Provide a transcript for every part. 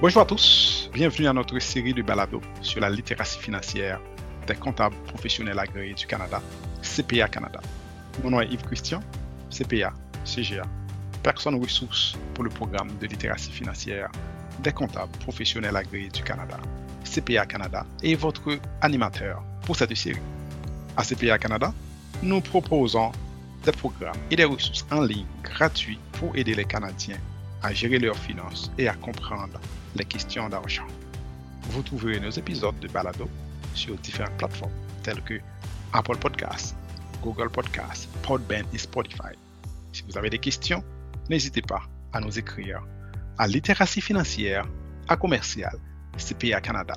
Bonjour à tous, bienvenue à notre série de balado sur la littératie financière des comptables professionnels agréés du Canada, CPA Canada. Mon nom est Yves Christian, CPA, CGA, personne ressource pour le programme de littératie financière des comptables professionnels agréés du Canada, CPA Canada, et votre animateur pour cette série. À CPA Canada, nous proposons des programmes et des ressources en ligne gratuits pour aider les Canadiens à gérer leurs finances et à comprendre les questions d'argent. Vous trouverez nos épisodes de balado sur différentes plateformes telles que Apple Podcasts, Google Podcasts, Podbean et Spotify. Si vous avez des questions, n'hésitez pas à nous écrire à littératie financière à commercial CPA Canada.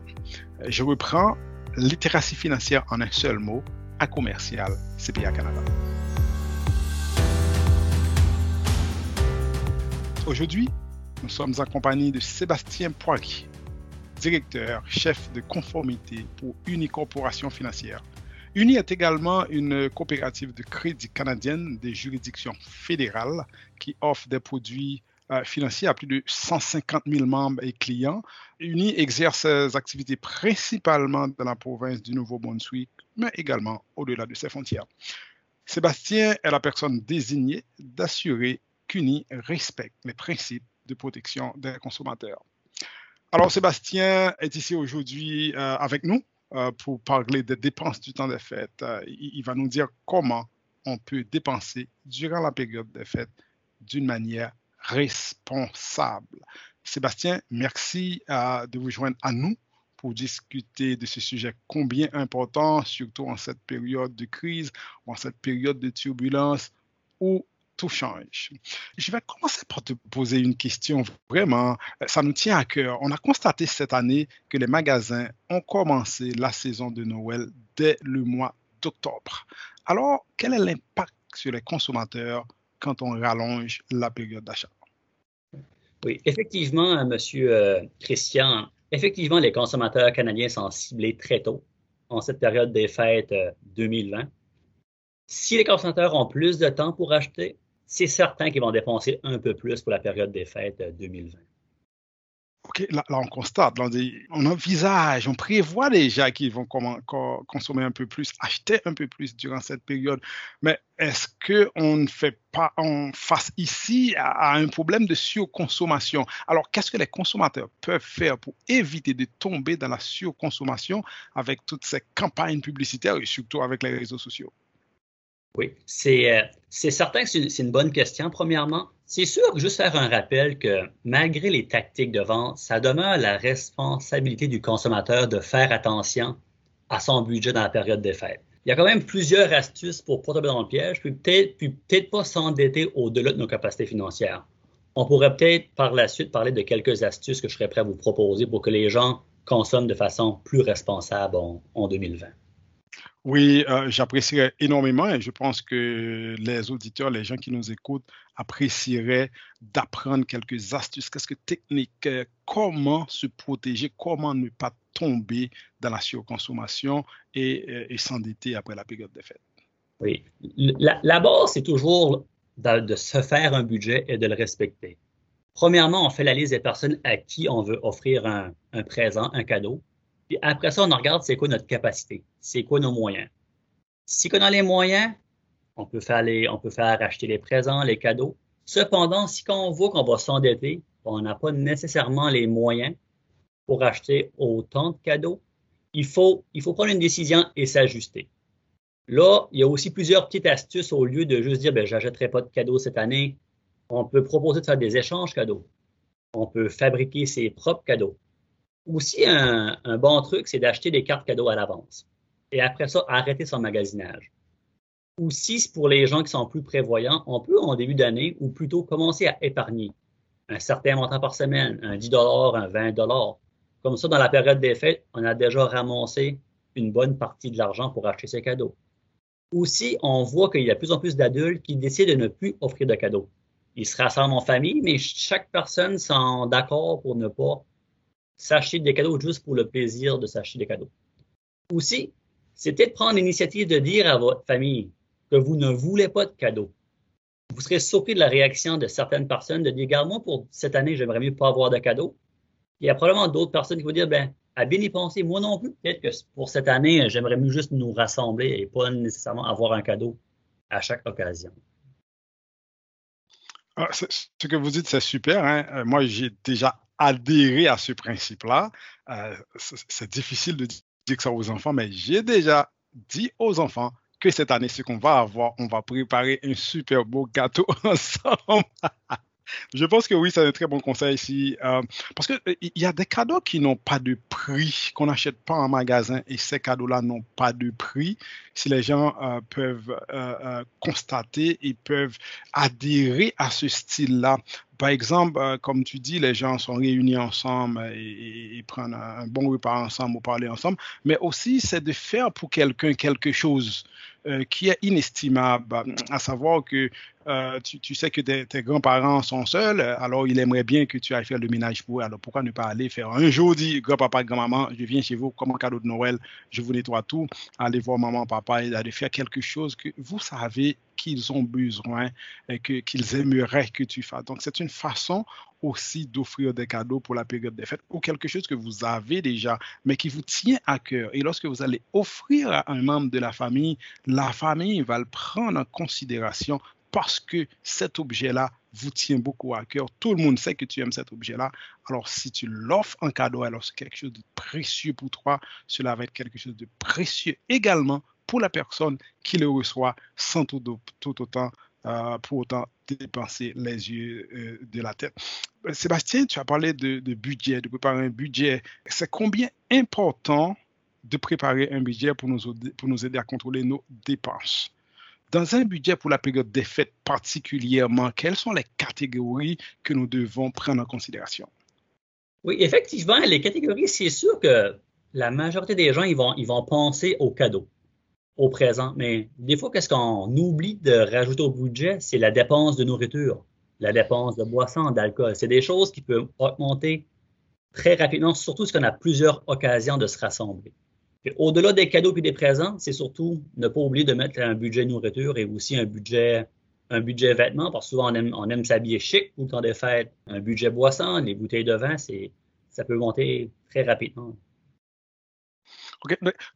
Je reprends littératie financière en un seul mot à commercial CPA Canada. Aujourd'hui, nous sommes en compagnie de Sébastien Poirier, directeur, chef de conformité pour Uni Corporation Financière. Uni est également une coopérative de crédit canadienne des juridictions fédérales qui offre des produits euh, financiers à plus de 150 000 membres et clients. Uni exerce ses activités principalement dans la province du Nouveau-Brunswick, mais également au-delà de ses frontières. Sébastien est la personne désignée d'assurer qu'Uni respecte les principes de protection des consommateurs. Alors, Sébastien est ici aujourd'hui euh, avec nous euh, pour parler des dépenses du temps des fêtes. Euh, il, va nous dire comment on peut dépenser durant la période des fêtes d'une manière responsable. Sébastien, merci de vous joindre à nous pour discuter de ce sujet combien important, surtout en cette période de crise, en cette période de turbulence où tout change. Je vais commencer par te poser une question vraiment, ça nous tient à cœur. On a constaté cette année que les magasins ont commencé la saison de Noël dès le mois d'octobre. Alors, quel est l'impact sur les consommateurs quand on rallonge la période d'achat? Oui, effectivement, Monsieur euh, Christian, effectivement, les consommateurs canadiens sont ciblés très tôt en cette période des fêtes 2020. Euh, si les consommateurs ont plus de temps pour acheter, c'est certain qu'ils vont dépenser un peu plus pour la période des fêtes 2020. Euh, OK, là, on constate, on, envisage, on prévoit déjà qu'ils vont consommer un peu plus, acheter un peu plus durant cette période. Mais est-ce qu'on ne fait pas, on face ici à, un problème de surconsommation? Alors, qu'est-ce que les consommateurs peuvent faire pour éviter de tomber dans la surconsommation avec toutes ces campagnes publicitaires et surtout avec les réseaux sociaux? Oui, euh, c'est certain que c'est une bonne question, premièrement. C'est sûr que juste faire un rappel que malgré les tactiques de vente, ça demeure la responsabilité du consommateur de faire attention à son budget dans la période des fêtes. Il y a quand même plusieurs astuces pour pas tomber dans le piège, puis peut-être peut pas s'endetter au-delà de nos capacités financières. On pourrait peut-être par la suite parler de quelques astuces que je serais prêt à vous proposer pour que les gens consomment de façon plus responsable en 2020. Oui, euh, j'apprécierais énormément et je pense que les auditeurs, les gens qui nous écoutent apprécieraient d'apprendre quelques astuces, quelques techniques, euh, comment se protéger, comment ne pas tomber dans la surconsommation et, euh, et s'endetter après la période des fêtes? Oui, la, base, c'est toujours de, se faire un budget et de le respecter. Premièrement, on fait la liste des personnes à qui on veut offrir un présent, un cadeau. Puis après ça, on regarde c'est quoi notre capacité, c'est quoi nos moyens. Si on a les moyens, on peut faire les, on peut faire acheter les présents, les cadeaux. Cependant, si on voit qu'on va s'endetter, on n'a pas nécessairement les moyens pour acheter autant de cadeaux, il faut, il faut prendre une décision et s'ajuster. Là, il y a aussi plusieurs petites astuces au lieu de juste dire, ben, j'achèterai pas de cadeaux cette année. On peut proposer de faire des échanges cadeaux. On peut fabriquer ses propres cadeaux. Aussi, un, bon truc, c'est d'acheter des cartes cadeaux à l'avance. Et après ça, arrêter son magasinage. Aussi, pour les gens qui sont plus prévoyants, on peut, en début d'année, ou plutôt commencer à épargner un certain montant par semaine, un 10 un 20 Comme ça, dans la période des fêtes, on a déjà ramassé une bonne partie de l'argent pour acheter ses cadeaux. Aussi, on voit qu'il y a de plus en plus d'adultes qui décident de ne plus offrir de cadeaux. Ils se rassemblent en famille, mais chaque personne sont d'accord pour ne pas s'acheter des cadeaux juste pour le plaisir de s'acheter des cadeaux. Aussi, c'est peut-être prendre l'initiative de dire à votre famille que vous ne voulez pas de cadeaux. Vous serez surpris de la réaction de certaines personnes de dire, regarde, moi, pour cette année, j'aimerais mieux pas avoir de cadeaux. il y a probablement d'autres personnes qui vont dire, ben, à bien y penser, moi non plus, peut-être que pour cette année, j'aimerais mieux juste nous rassembler et pas nécessairement avoir un cadeau à chaque occasion. Ah, ce que vous dites, c'est super. Hein. Euh, moi, j'ai déjà adhéré à ce principe-là. Euh, c'est difficile de dire ça aux enfants, mais j'ai déjà dit aux enfants que cette année, ce qu'on va avoir, on va préparer un super beau gâteau ensemble. Je pense que oui, c'est un très bon conseil ici. Euh, parce qu'il euh, y a des cadeaux qui n'ont pas de prix, qu'on n'achète pas en magasin, et ces cadeaux-là n'ont pas de prix. Si les gens euh, peuvent constater et peuvent adhérer à ce style-là, par exemple, comme tu dis, les gens sont réunis ensemble et, et prennent un bon repas ensemble ou parler ensemble, mais aussi c'est de faire pour quelqu'un quelque chose. Euh, qui est inestimable, à savoir que euh, tu, sais que tes, grands-parents sont seuls, alors il aimerait bien que tu ailles faire le ménage pour eux. Alors pourquoi ne pas aller faire un jour, dit grand-papa, grand-maman, je viens chez vous comme un cadeau de Noël, je vous nettoie tout, aller voir maman, papa et aller faire quelque chose que vous savez qu'ils ont besoin et qu'ils aimeraient que tu fasses. Donc, c'est une façon aussi d'offrir des cadeaux pour la période des fêtes ou quelque chose que vous avez déjà, mais qui vous tient à cœur. Et lorsque vous allez offrir à un membre de la famille, la famille va le prendre en considération parce que cet objet-là vous tient beaucoup à cœur. Tout le monde sait que tu aimes cet objet-là. Alors, si tu l'offres en cadeau, alors c'est quelque chose de précieux pour toi. Cela va être quelque chose de précieux également pour la personne qui le reçoit sans tout, autant euh, pour autant dépenser les yeux euh, de la tête. Sébastien, tu as parlé de, budget, de préparer un budget. C'est combien important de préparer un budget pour nous aider à contrôler nos dépenses? Dans un budget pour la période des fêtes particulièrement, quelles sont les catégories que nous devons prendre en considération? Oui, effectivement, les catégories, c'est sûr que la majorité des gens, ils vont, ils vont penser aux cadeaux au présent. Mais des fois, qu'est-ce qu'on oublie de rajouter au budget, c'est la dépense de nourriture, la dépense de boissons, d'alcool. C'est des choses qui peuvent augmenter très rapidement, surtout si on a plusieurs occasions de se rassembler. Au-delà des cadeaux et des présents, c'est surtout ne pas oublier de mettre un budget nourriture et aussi un budget un vêtements, parce que souvent on aime, on s'habiller chic ou le temps des fêtes. Un budget boisson, les bouteilles de vin, c'est, ça peut monter très rapidement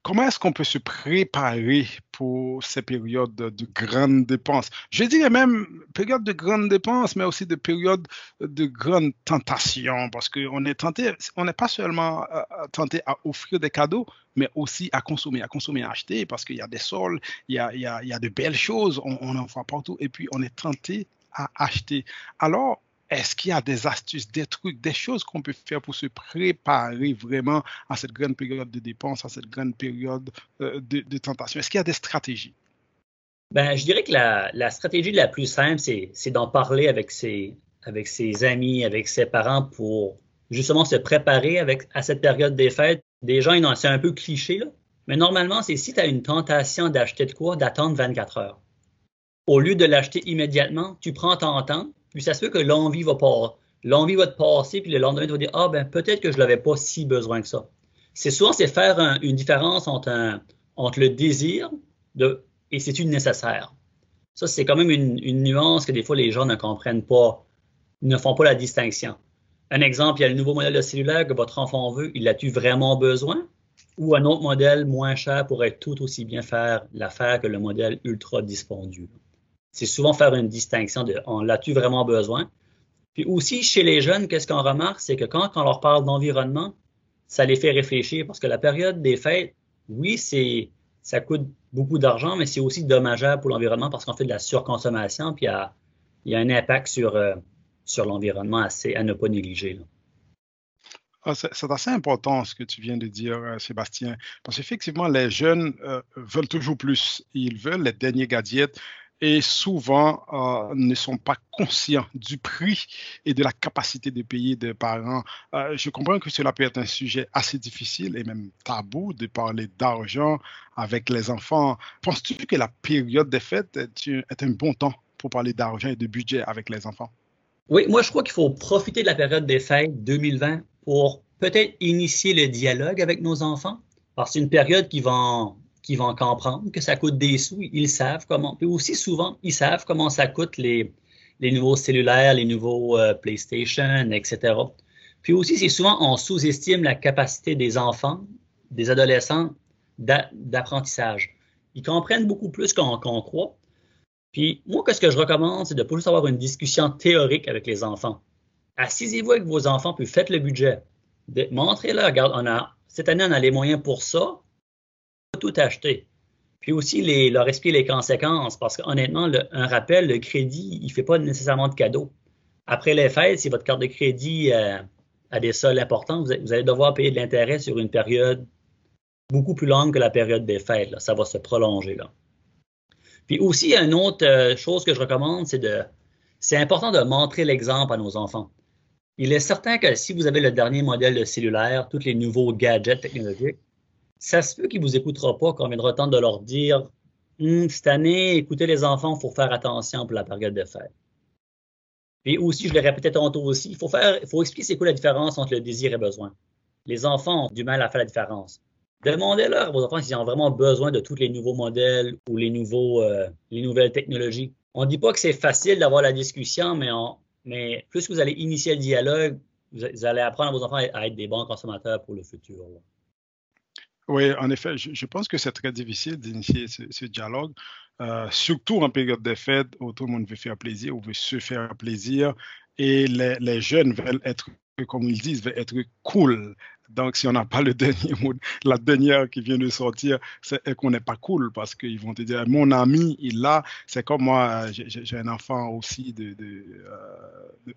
comment est-ce qu'on peut se préparer pour ces périodes de grandes dépenses? Je dirais même période de grandes dépenses, mais aussi de périodes de grandes tentations, parce qu'on est tenté, on n'est pas seulement euh, euh, tenté à offrir des cadeaux, mais aussi à consommer, à consommer, à acheter, parce qu'il y a des sols, il y a, il y a, de belles choses, on, on en voit partout, et puis on est tenté à acheter. Alors, est-ce qu'il y a des astuces, des trucs, des choses qu'on peut faire pour se préparer vraiment à cette grande période de dépenses, à cette grande période euh, de, tentation? Est-ce qu'il y a des stratégies? Ben, je dirais que la, stratégie la plus simple, c'est d'en parler avec ses, amis, avec ses parents pour justement se préparer à cette période des fêtes. Des gens, c'est un peu cliché. Mais normalement, c'est si tu as une tentation d'acheter de quoi, d'attendre 24 heures. Au lieu de l'acheter immédiatement, tu prends ton temps, puis ça se peut que l'envie va pas, l'envie va te passer, puis le lendemain, tu vas dire, ah, ben, peut-être que je l'avais pas si besoin que ça. C'est souvent, c'est faire une différence entre, entre le désir de, et c'est une nécessaire. Ça, c'est quand même une, nuance que des fois les gens ne comprennent pas, ne font pas la distinction. Un exemple, il y a le nouveau modèle de cellulaire que votre enfant veut, il a-tu vraiment besoin? Ou un autre modèle moins cher pourrait tout aussi bien faire l'affaire que le modèle ultra dispendieux? C'est souvent faire une distinction de on l'a-tu vraiment besoin? Puis aussi, chez les jeunes, qu'est-ce qu'on remarque? C'est que quand, on leur parle d'environnement, ça les fait réfléchir parce que la période des fêtes, oui, c'est ça coûte beaucoup d'argent, mais c'est aussi dommageable pour l'environnement parce qu'on fait de la surconsommation, puis il y a, un impact sur, euh, sur l'environnement à ne pas négliger. Ah, c'est assez important ce que tu viens de dire, euh, Sébastien, parce qu'effectivement, les jeunes euh, veulent toujours plus. Ils veulent les derniers gadgets, et souvent euh, ne sont pas conscients du prix et de la capacité de payer des parents. Euh, je comprends que cela peut être un sujet assez difficile et même tabou de parler d'argent avec les enfants. Penses-tu que la période des fêtes est un bon temps pour parler d'argent et de budget avec les enfants? Oui, moi je crois qu'il faut profiter de la période des fêtes 2020 pour peut-être initier le dialogue avec nos enfants, parce que c'est une période qui va qui vont comprendre que ça coûte des sous. Ils savent comment. Puis aussi souvent, ils savent comment ça coûte les, les nouveaux cellulaires, les nouveaux euh, PlayStation, etc. Puis aussi, c'est souvent on sous-estime la capacité des enfants, des adolescents d'apprentissage. Ils comprennent beaucoup plus qu'on croit. Puis moi, ce que je recommande, c'est de pas juste avoir une discussion théorique avec les enfants. Assisez-vous avec vos enfants, puis faites le budget. Montrez-leur, regarde, on a, cette année, on a les moyens pour ça. Tout acheter. Puis aussi, leur expliquer les conséquences, parce qu'honnêtement, un rappel, le crédit, il ne fait pas nécessairement de cadeau. Après les fêtes, si votre carte de crédit euh, a des sols importants, vous, allez devoir payer de l'intérêt sur une période beaucoup plus longue que la période des fêtes. Ça va se prolonger. Là. Puis aussi, une autre euh, chose que je recommande, c'est de c'est important de montrer l'exemple à nos enfants. Il est certain que si vous avez le dernier modèle de cellulaire, tous les nouveaux gadgets technologiques, ça se peut qu'ils ne vous écouteront pas quand on viendra temps de leur dire hum, cette année, écoutez les enfants, il faut faire attention pour la période de fête. Et aussi, je le répétais tantôt aussi, il faut, faire, il faut expliquer c'est quoi la différence entre le désir et le besoin. Les enfants ont du mal à faire la différence. Demandez-leur à vos enfants s'ils ont vraiment besoin de tous les nouveaux modèles ou les, euh, les nouvelles technologies. On ne dit pas que c'est facile d'avoir la discussion, mais, mais plus vous allez initier le dialogue, vous, allez apprendre à vos enfants à être des bons consommateurs pour le futur. Oui, en effet, je, pense que c'est très difficile d'initier ce, dialogue, euh, surtout en période de fête où tout le monde veut faire plaisir ou veut se faire plaisir et les, jeunes veulent être, comme ils disent, veulent être cool. Donc, si on n'a pas le dernier mot, la dernière qui vient de sortir, c'est qu'on n'est pas cool parce qu'ils vont te dire, mon ami, il l'a. C'est comme moi, j'ai un enfant aussi de, de,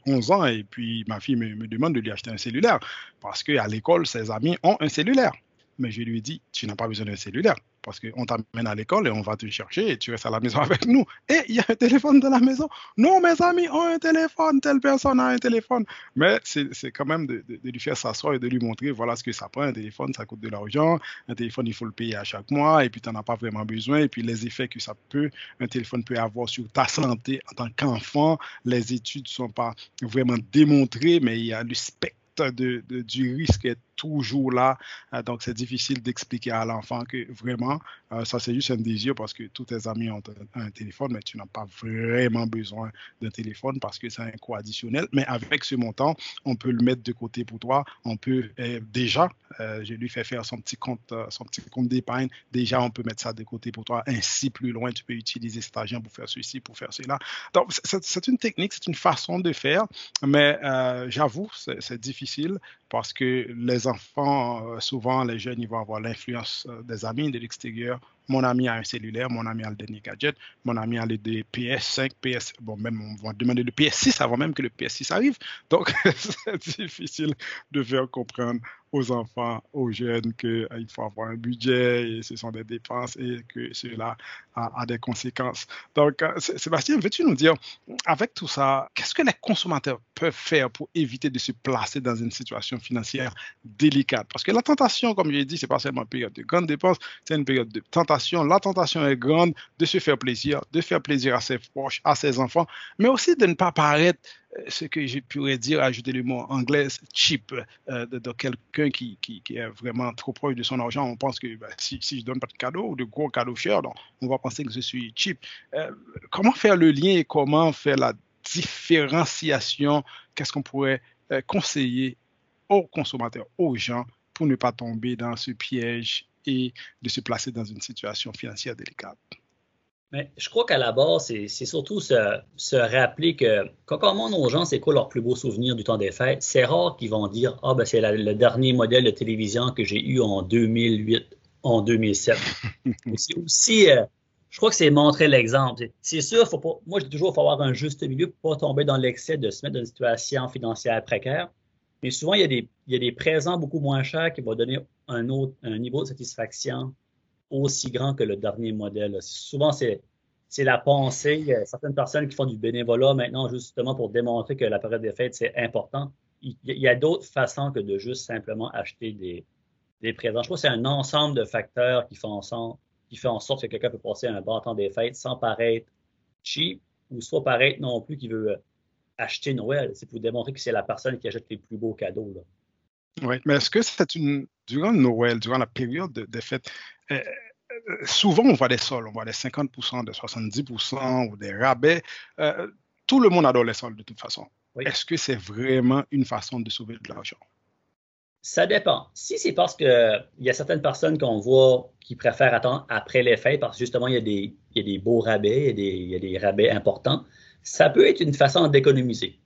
11 euh, ans et puis ma fille me, me demande de lui acheter un cellulaire parce qu'à l'école, ses amis ont un cellulaire mais je lui ai dit, tu n'as pas besoin d'un cellulaire parce qu'on t'amène à l'école et on va te chercher et tu restes à la maison avec nous. Et il y a un téléphone dans la maison. Non, mes amis ont un téléphone, telle personne a un téléphone. Mais c'est quand même de, lui faire s'asseoir et de lui montrer, voilà ce que ça prend. Un téléphone, ça coûte de l'argent. Un téléphone, il faut le payer à chaque mois et puis tu n'en as pas vraiment besoin. Et puis les effets que ça peut, un téléphone peut avoir sur ta santé en tant qu'enfant. Les études ne sont pas vraiment démontrées, mais il y a le spectre de, du risque toujours là. Euh, donc, c'est difficile d'expliquer à l'enfant que vraiment, euh, ça c'est juste un désir parce que tous tes amis ont un, téléphone, mais tu n'as pas vraiment besoin d'un téléphone parce que c'est un coût additionnel. Mais avec ce montant, on peut le mettre de côté pour toi. On peut euh, déjà, je lui fais faire son petit compte, son petit compte d'épargne. Déjà, on peut mettre ça de côté pour toi. Ainsi, plus loin, tu peux utiliser cet argent pour faire ceci, pour faire cela. Donc, c'est une technique, c'est une façon de faire, mais j'avoue, c'est difficile parce que les enfants, euh, souvent les jeunes, ils vont avoir l'influence euh, des amis de l'extérieur. Mon ami a un cellulaire, mon ami a le dernier gadget, mon ami a les PS5, PS, bon, même on va demander le PS6 avant même que le PS6 arrive. Donc, c'est difficile de faire comprendre aux enfants, aux jeunes qu'il euh, faut avoir un budget et ce sont des dépenses et que cela a, des conséquences. Donc, euh, Sébastien, veux-tu nous dire, avec tout ça, qu'est-ce que les consommateurs peuvent faire pour éviter de se placer dans une situation financière délicate? Parce que la tentation, comme je l'ai dit, c'est pas seulement une période de grande dépense, c'est une période de tentation. La tentation est grande de se faire plaisir, de faire plaisir à ses proches, à ses enfants, mais aussi de ne pas paraître euh, ce que je pourrais dire, ajouter le mot anglais, cheap, euh, de, quelqu'un qui, est vraiment trop proche de son argent. On pense que ben, si, je donne pas de cadeau ou de gros cadeaux chers, on va penser que je suis cheap. Euh, comment faire le lien et comment faire la différenciation? Qu'est-ce qu'on pourrait conseiller aux consommateurs, aux gens, pour ne pas tomber dans ce piège et de se placer dans une situation financière délicate mais je crois qu'à la base, c'est surtout se, se, rappeler que quand on demande aux gens c'est quoi leur plus beau souvenir du temps des fêtes, c'est rare qu'ils vont dire Ah, ben c'est le dernier modèle de télévision que j'ai eu en 2008, en 2007. c'est aussi, euh, je crois que c'est montrer l'exemple. C'est sûr, faut pas, moi je dis toujours qu'il faut avoir un juste milieu pour ne pas tomber dans l'excès de se mettre dans une situation financière précaire. Mais souvent, il y, a des, il y a des présents beaucoup moins chers qui vont donner un, autre, un niveau de satisfaction aussi grand que le dernier modèle. Souvent, c'est, c'est la pensée. Il y a certaines personnes qui font du bénévolat maintenant justement pour démontrer que la période des fêtes, c'est important. Il y a d'autres façons que de juste simplement acheter des, des présents. Je crois que c'est un ensemble de facteurs qui font en sorte, qui fait en sorte que quelqu'un peut passer un bon temps des fêtes sans paraître cheap ou soit paraître non plus qu'il veut acheter Noël. C'est pour démontrer que c'est la personne qui achète les plus beaux cadeaux. Oui, mais est-ce que c'est une durant Noël, durant la période des fêtes, euh, euh, souvent on voit des soldes, on voit des 50%, des 70% ou des rabais. Euh, tout le monde adore les soldes de toute façon. est-ce que c'est vraiment une façon de sauver de l'argent? Ça dépend. Si c'est parce qu'il y a certaines personnes qu'on voit qui préfèrent attendre après les fêtes parce que justement, il y a des, il y a des beaux rabais, il y, a des, il y, a des, rabais importants, ça peut être une façon d'économiser.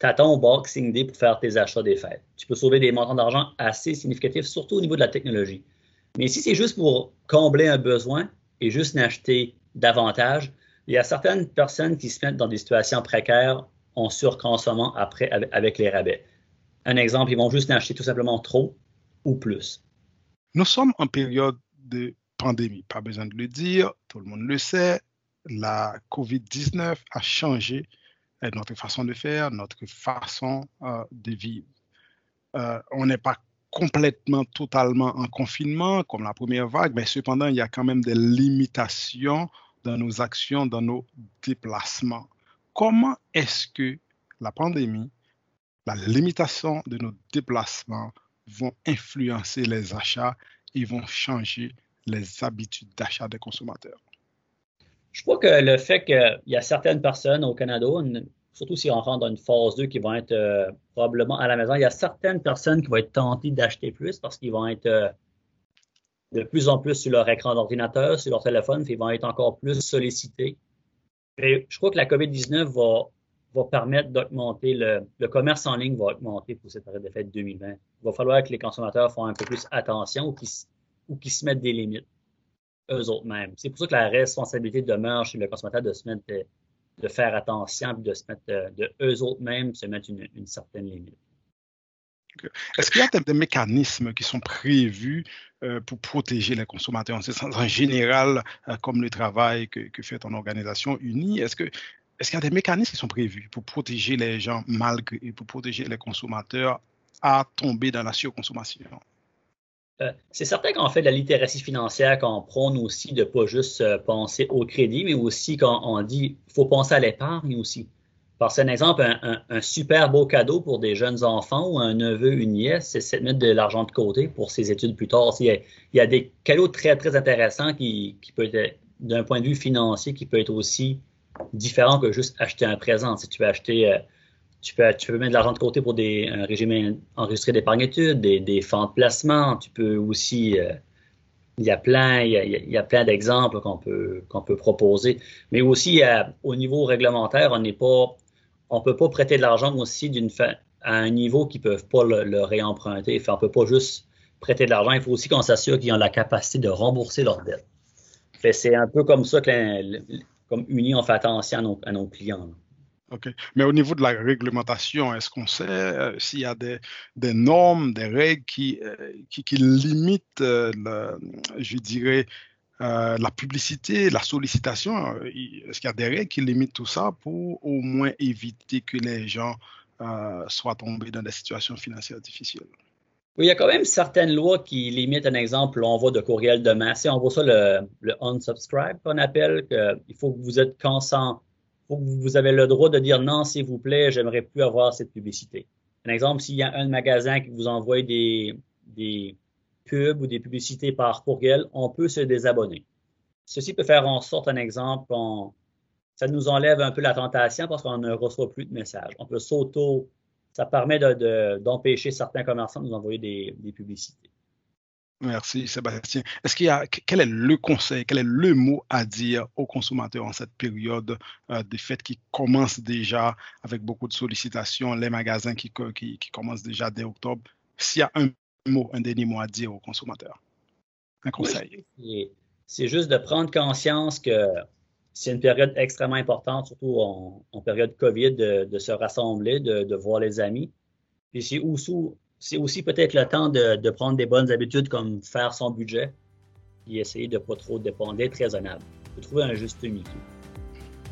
Tu attends au Boxing Day pour faire tes achats des fêtes. Tu peux sauver des montants d'argent assez significatifs, surtout au niveau de la technologie. Mais si c'est juste pour combler un besoin et juste n'acheter davantage, il y a certaines personnes qui se mettent dans des situations précaires en surconsommant après avec les rabais. Un exemple, ils vont juste acheter tout simplement trop ou plus. Nous sommes en période de pandémie, pas besoin de le dire, tout le monde le sait. La COVID-19 a changé notre façon de faire, notre façon euh, de vivre. Euh, on n'est pas complètement, totalement en confinement comme la première vague, mais cependant, il y a quand même des limitations dans nos actions, dans nos déplacements. Comment est-ce que la pandémie, la limitation de nos déplacements vont influencer les achats et vont changer les habitudes d'achat des consommateurs? Je crois que le fait qu'il y a certaines personnes au Canada, surtout si on rentre dans une phase 2 qui vont être euh, probablement à la maison, il y a certaines personnes qui vont être tentées d'acheter plus parce qu'ils vont être euh, de plus en plus sur leur écran d'ordinateur, sur leur téléphone, puis ils vont être encore plus sollicités. Et je crois que la COVID-19 va, permettre d'augmenter le, commerce en ligne va augmenter pour cette période de fête 2020. Il va falloir que les consommateurs font un peu plus attention ou qu'ils se mettent des limites C'est pour ça que la responsabilité demeure chez le consommateur de se mettre de, faire attention de se mettre de, de eux autres mêmes se mettre une, certaine limite. Est-ce qu'il y a des mécanismes qui sont prévus euh, pour protéger les consommateurs? En général, euh, comme le travail que, fait ton organisation unie? Est-ce qu'il y a des mécanismes qui sont prévus pour protéger les gens malgré pour protéger les consommateurs à tomber dans la surconsommation? Euh, c'est certain qu'on fait la littératie financière, qu'on prône aussi de pas juste penser au crédit, mais aussi quand on dit faut penser à l'épargne aussi. Par un exemple, un, super beau cadeau pour des jeunes enfants ou un neveu, une nièce, c'est de mettre de l'argent de côté pour ses études plus tard. Il y a, des cadeaux très, très intéressants qui, qui peuvent être, d'un point de vue financier, qui peut être aussi différent que juste acheter un présent. Si tu veux acheter, euh, tu, peux, tu peux mettre de l'argent de côté pour des, un régime enregistré d'épargne études, des, des fonds de placement. Tu peux aussi, euh, il y a plein, il y a, plein d'exemples qu'on peut, qu'on peut proposer. Mais aussi, au niveau réglementaire, on n'est pas on peut pas prêter de l'argent aussi d'une à un niveau qu'ils peuvent pas le, réemprunter. Enfin, on peut pas juste prêter de l'argent. Il faut aussi qu'on s'assure qu'ils ont la capacité de rembourser leur dette. C'est un peu comme ça que, comme Uni, on fait attention à nos, clients. Mais au niveau de la réglementation, est-ce qu'on sait euh, s'il y a des, normes, des règles qui, euh, limitent, euh, je dirais, la publicité, la sollicitation, est-ce qu'il y a des règles qui limitent tout ça pour au moins éviter que les gens soient tombés dans des situations financières difficiles? Oui, il y a quand même certaines lois qui limitent, un exemple, l'envoi de courriel de masse. On voit ça le, unsubscribe qu'on appelle, il faut que vous êtes consent, vous avez le droit de dire non, s'il vous plaît, j'aimerais plus avoir cette publicité. Un exemple, s'il y a un magasin qui vous envoie des, pubs ou des publicités par courriel, on peut se désabonner. Ceci peut faire en sorte, un exemple, ça nous enlève un peu la tentation parce qu'on ne reçoit plus de messages. On peut s'auto, ça permet d'empêcher certains commerçants de nous envoyer des, publicités. Merci Sébastien. Est-ce qu'il y a quel est le conseil, quel est le mot à dire aux consommateurs en cette période euh, des fêtes qui commencent déjà avec beaucoup de sollicitations, les magasins qui, qui, qui commencent déjà dès octobre? S'il y a un mot, un dernier mot à dire aux consommateurs? Un conseil. c'est juste de prendre conscience que c'est une période extrêmement importante, surtout en, période COVID, de, se rassembler, de, voir les amis. Puis c'est aussi, aussi peut-être le temps de, prendre des bonnes habitudes comme faire son budget et essayer de ne pas trop dépendre, d'être raisonnable, de trouver un juste milieu.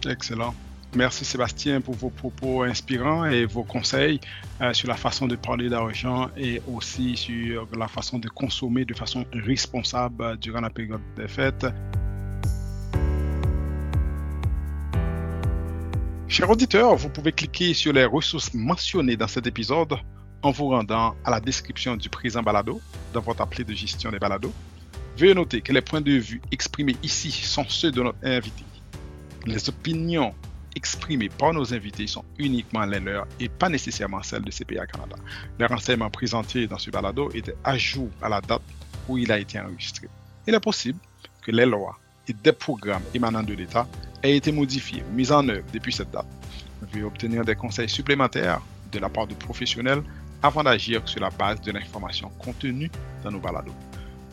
Excellent. Merci Sébastien pour vos propos inspirants et vos conseils euh, sur la façon de parler d'argent et aussi sur la façon de consommer de façon responsable durant la période des fêtes. Chers auditeurs, vous pouvez cliquer sur les ressources mentionnées dans cet épisode en vous rendant à la description du présent balado dans votre appelé de gestion des balados. Veuillez noter que les points de vue exprimés ici sont ceux de notre invité. Les opinions exprimées par nos invités sont uniquement les leurs et pas nécessairement celles de CPA Canada. Les renseignements présentés dans ce balado étaient à jour à la date où il a été enregistré. Il est possible que les lois et des programmes émanant de l'État aient été modifiés mis en œuvre depuis cette date. Veuillez obtenir des conseils supplémentaires de la part de professionnels avant d'agir sur la base de l'information contenue dans nos balados.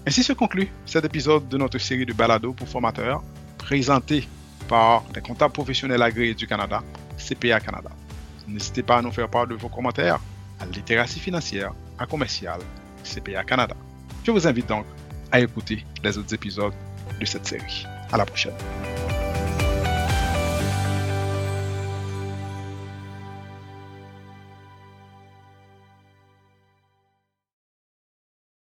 Ainsi se conclut cet épisode de notre série de balados pour formateurs présenté par les comptables professionnels agréés du Canada, CPA Canada. N'hésitez pas à nous faire part de vos commentaires à littératie financière à commercial CPA Canada. Je vous invite donc à écouter les autres épisodes de cette série. À la prochaine.